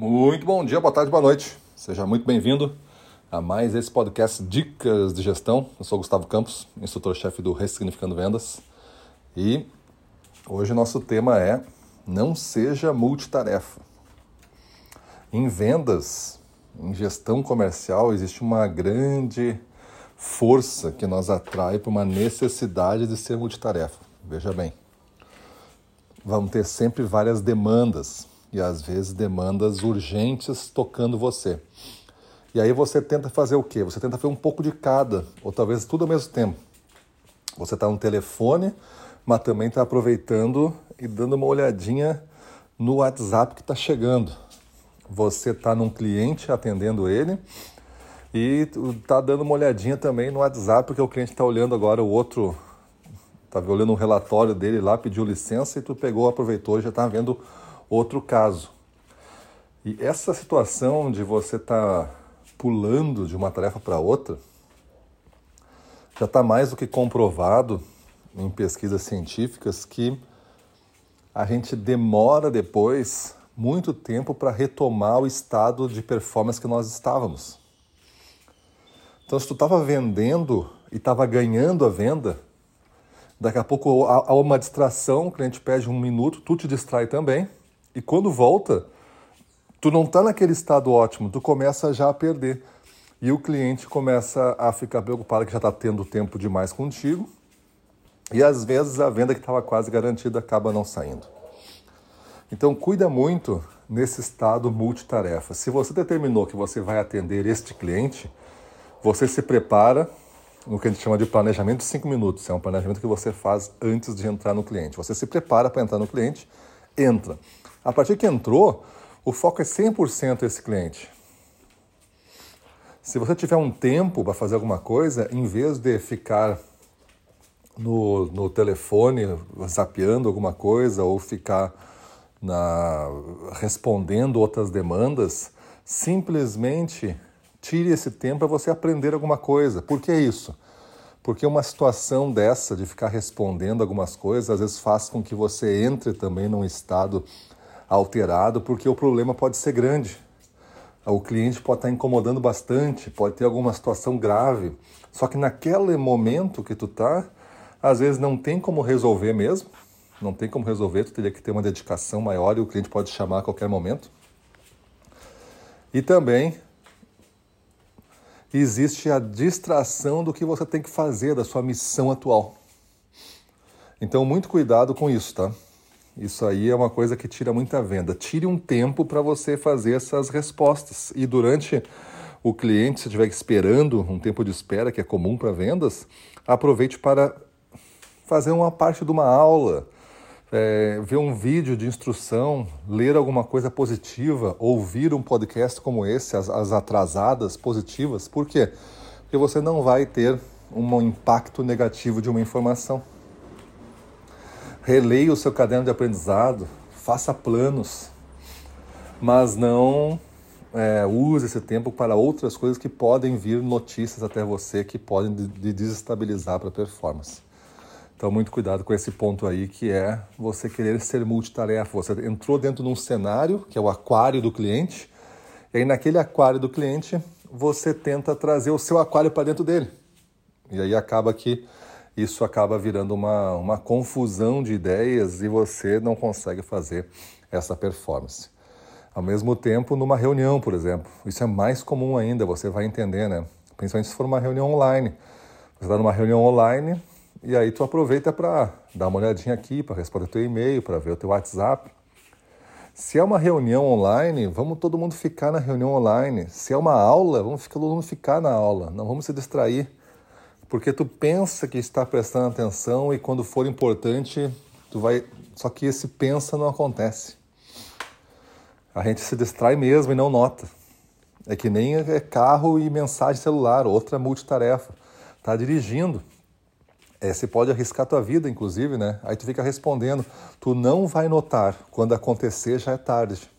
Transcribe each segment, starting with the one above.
Muito bom dia, boa tarde, boa noite. Seja muito bem-vindo a mais esse podcast Dicas de Gestão. Eu sou Gustavo Campos, instrutor-chefe do Ressignificando Vendas. E hoje nosso tema é Não seja multitarefa. Em vendas, em gestão comercial, existe uma grande força que nos atrai para uma necessidade de ser multitarefa. Veja bem, vamos ter sempre várias demandas e às vezes demandas urgentes tocando você. E aí você tenta fazer o quê? Você tenta fazer um pouco de cada, ou talvez tudo ao mesmo tempo. Você está no telefone, mas também está aproveitando e dando uma olhadinha no WhatsApp que está chegando. Você está num cliente atendendo ele e está dando uma olhadinha também no WhatsApp, porque o cliente está olhando agora o outro, está olhando um relatório dele lá, pediu licença e tu pegou, aproveitou e já está vendo outro caso. E essa situação de você estar tá pulando de uma tarefa para outra já está mais do que comprovado em pesquisas científicas que a gente demora depois muito tempo para retomar o estado de performance que nós estávamos. Então, se tu estava vendendo e estava ganhando a venda, daqui a pouco há uma distração, o cliente pede um minuto, tu te distrai também, e quando volta, tu não está naquele estado ótimo, tu começa já a perder. E o cliente começa a ficar preocupado que já está tendo tempo demais contigo. E às vezes a venda que estava quase garantida acaba não saindo. Então cuida muito nesse estado multitarefa. Se você determinou que você vai atender este cliente, você se prepara no que a gente chama de planejamento de 5 minutos. É um planejamento que você faz antes de entrar no cliente. Você se prepara para entrar no cliente, entra. A partir que entrou, o foco é 100% esse cliente. Se você tiver um tempo para fazer alguma coisa, em vez de ficar no, no telefone zapeando alguma coisa ou ficar na, respondendo outras demandas, simplesmente tire esse tempo para você aprender alguma coisa. Por que isso? Porque uma situação dessa, de ficar respondendo algumas coisas, às vezes faz com que você entre também num estado alterado, porque o problema pode ser grande. O cliente pode estar incomodando bastante, pode ter alguma situação grave. Só que naquele momento que tu tá, às vezes não tem como resolver mesmo. Não tem como resolver, tu teria que ter uma dedicação maior e o cliente pode chamar a qualquer momento. E também existe a distração do que você tem que fazer, da sua missão atual. Então, muito cuidado com isso, tá? Isso aí é uma coisa que tira muita venda. Tire um tempo para você fazer essas respostas. E durante o cliente, se estiver esperando um tempo de espera, que é comum para vendas, aproveite para fazer uma parte de uma aula, é, ver um vídeo de instrução, ler alguma coisa positiva, ouvir um podcast como esse, as, as atrasadas positivas. Por quê? Porque você não vai ter um impacto negativo de uma informação. Releia o seu caderno de aprendizado, faça planos, mas não é, use esse tempo para outras coisas que podem vir notícias até você que podem de desestabilizar para a performance. Então, muito cuidado com esse ponto aí, que é você querer ser multitarefa. Você entrou dentro de um cenário, que é o aquário do cliente, e aí naquele aquário do cliente, você tenta trazer o seu aquário para dentro dele. E aí acaba que isso acaba virando uma, uma confusão de ideias e você não consegue fazer essa performance. Ao mesmo tempo, numa reunião, por exemplo, isso é mais comum ainda, você vai entender, né? Principalmente se for uma reunião online. Você está numa reunião online e aí tu aproveita para dar uma olhadinha aqui, para responder teu e-mail, para ver o teu WhatsApp. Se é uma reunião online, vamos todo mundo ficar na reunião online. Se é uma aula, vamos todo mundo ficar na aula. Não vamos se distrair. Porque tu pensa que está prestando atenção e quando for importante, tu vai. Só que esse pensa não acontece. A gente se distrai mesmo e não nota. É que nem é carro e mensagem celular, outra multitarefa. Tá dirigindo. É, você pode arriscar tua vida, inclusive, né? Aí tu fica respondendo. Tu não vai notar. Quando acontecer, já é tarde.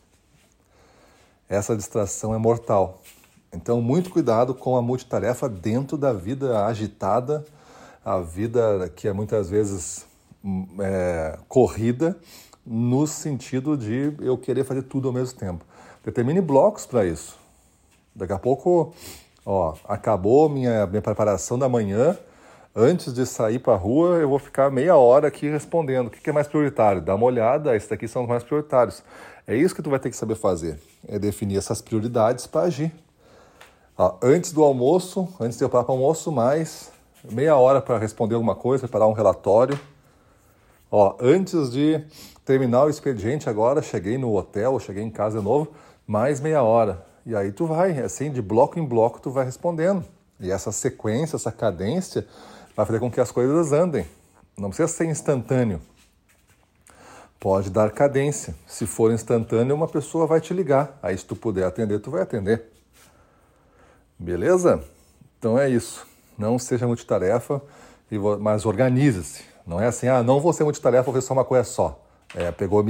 Essa distração é mortal. Então, muito cuidado com a multitarefa dentro da vida agitada, a vida que é muitas vezes hum, é, corrida, no sentido de eu querer fazer tudo ao mesmo tempo. Determine blocos para isso. Daqui a pouco, ó, acabou minha, minha preparação da manhã. Antes de sair para a rua, eu vou ficar meia hora aqui respondendo. O que é mais prioritário? Dá uma olhada, esses daqui são os mais prioritários. É isso que tu vai ter que saber fazer. É definir essas prioridades para agir. Ó, antes do almoço, antes de eu parar para o almoço, mais meia hora para responder alguma coisa, preparar um relatório. Ó, antes de terminar o expediente agora, cheguei no hotel, cheguei em casa de novo, mais meia hora. E aí tu vai, assim, de bloco em bloco tu vai respondendo. E essa sequência, essa cadência vai fazer com que as coisas andem. Não precisa ser instantâneo. Pode dar cadência. Se for instantâneo, uma pessoa vai te ligar. Aí se tu puder atender, tu vai atender. Beleza? Então é isso. Não seja multitarefa, mas organize-se. Não é assim, ah, não vou ser multitarefa, vou fazer só uma coisa só. É, pegou,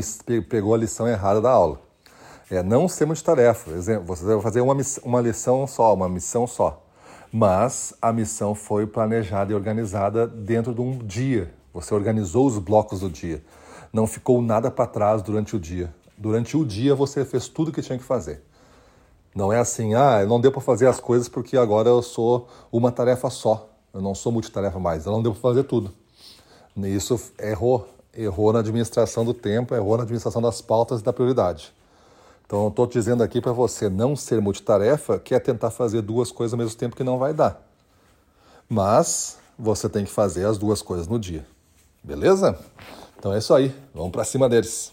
pegou a lição errada da aula. É não ser multitarefa. Exemplo, você vai fazer uma, uma lição só, uma missão só. Mas a missão foi planejada e organizada dentro de um dia. Você organizou os blocos do dia. Não ficou nada para trás durante o dia. Durante o dia você fez tudo que tinha que fazer. Não é assim, ah, não deu para fazer as coisas porque agora eu sou uma tarefa só. Eu não sou multitarefa mais. Eu não deu para fazer tudo. Isso errou. Errou na administração do tempo, errou na administração das pautas e da prioridade. Então, estou dizendo aqui para você não ser multitarefa, que é tentar fazer duas coisas ao mesmo tempo que não vai dar. Mas você tem que fazer as duas coisas no dia. Beleza? Então é isso aí. Vamos para cima deles.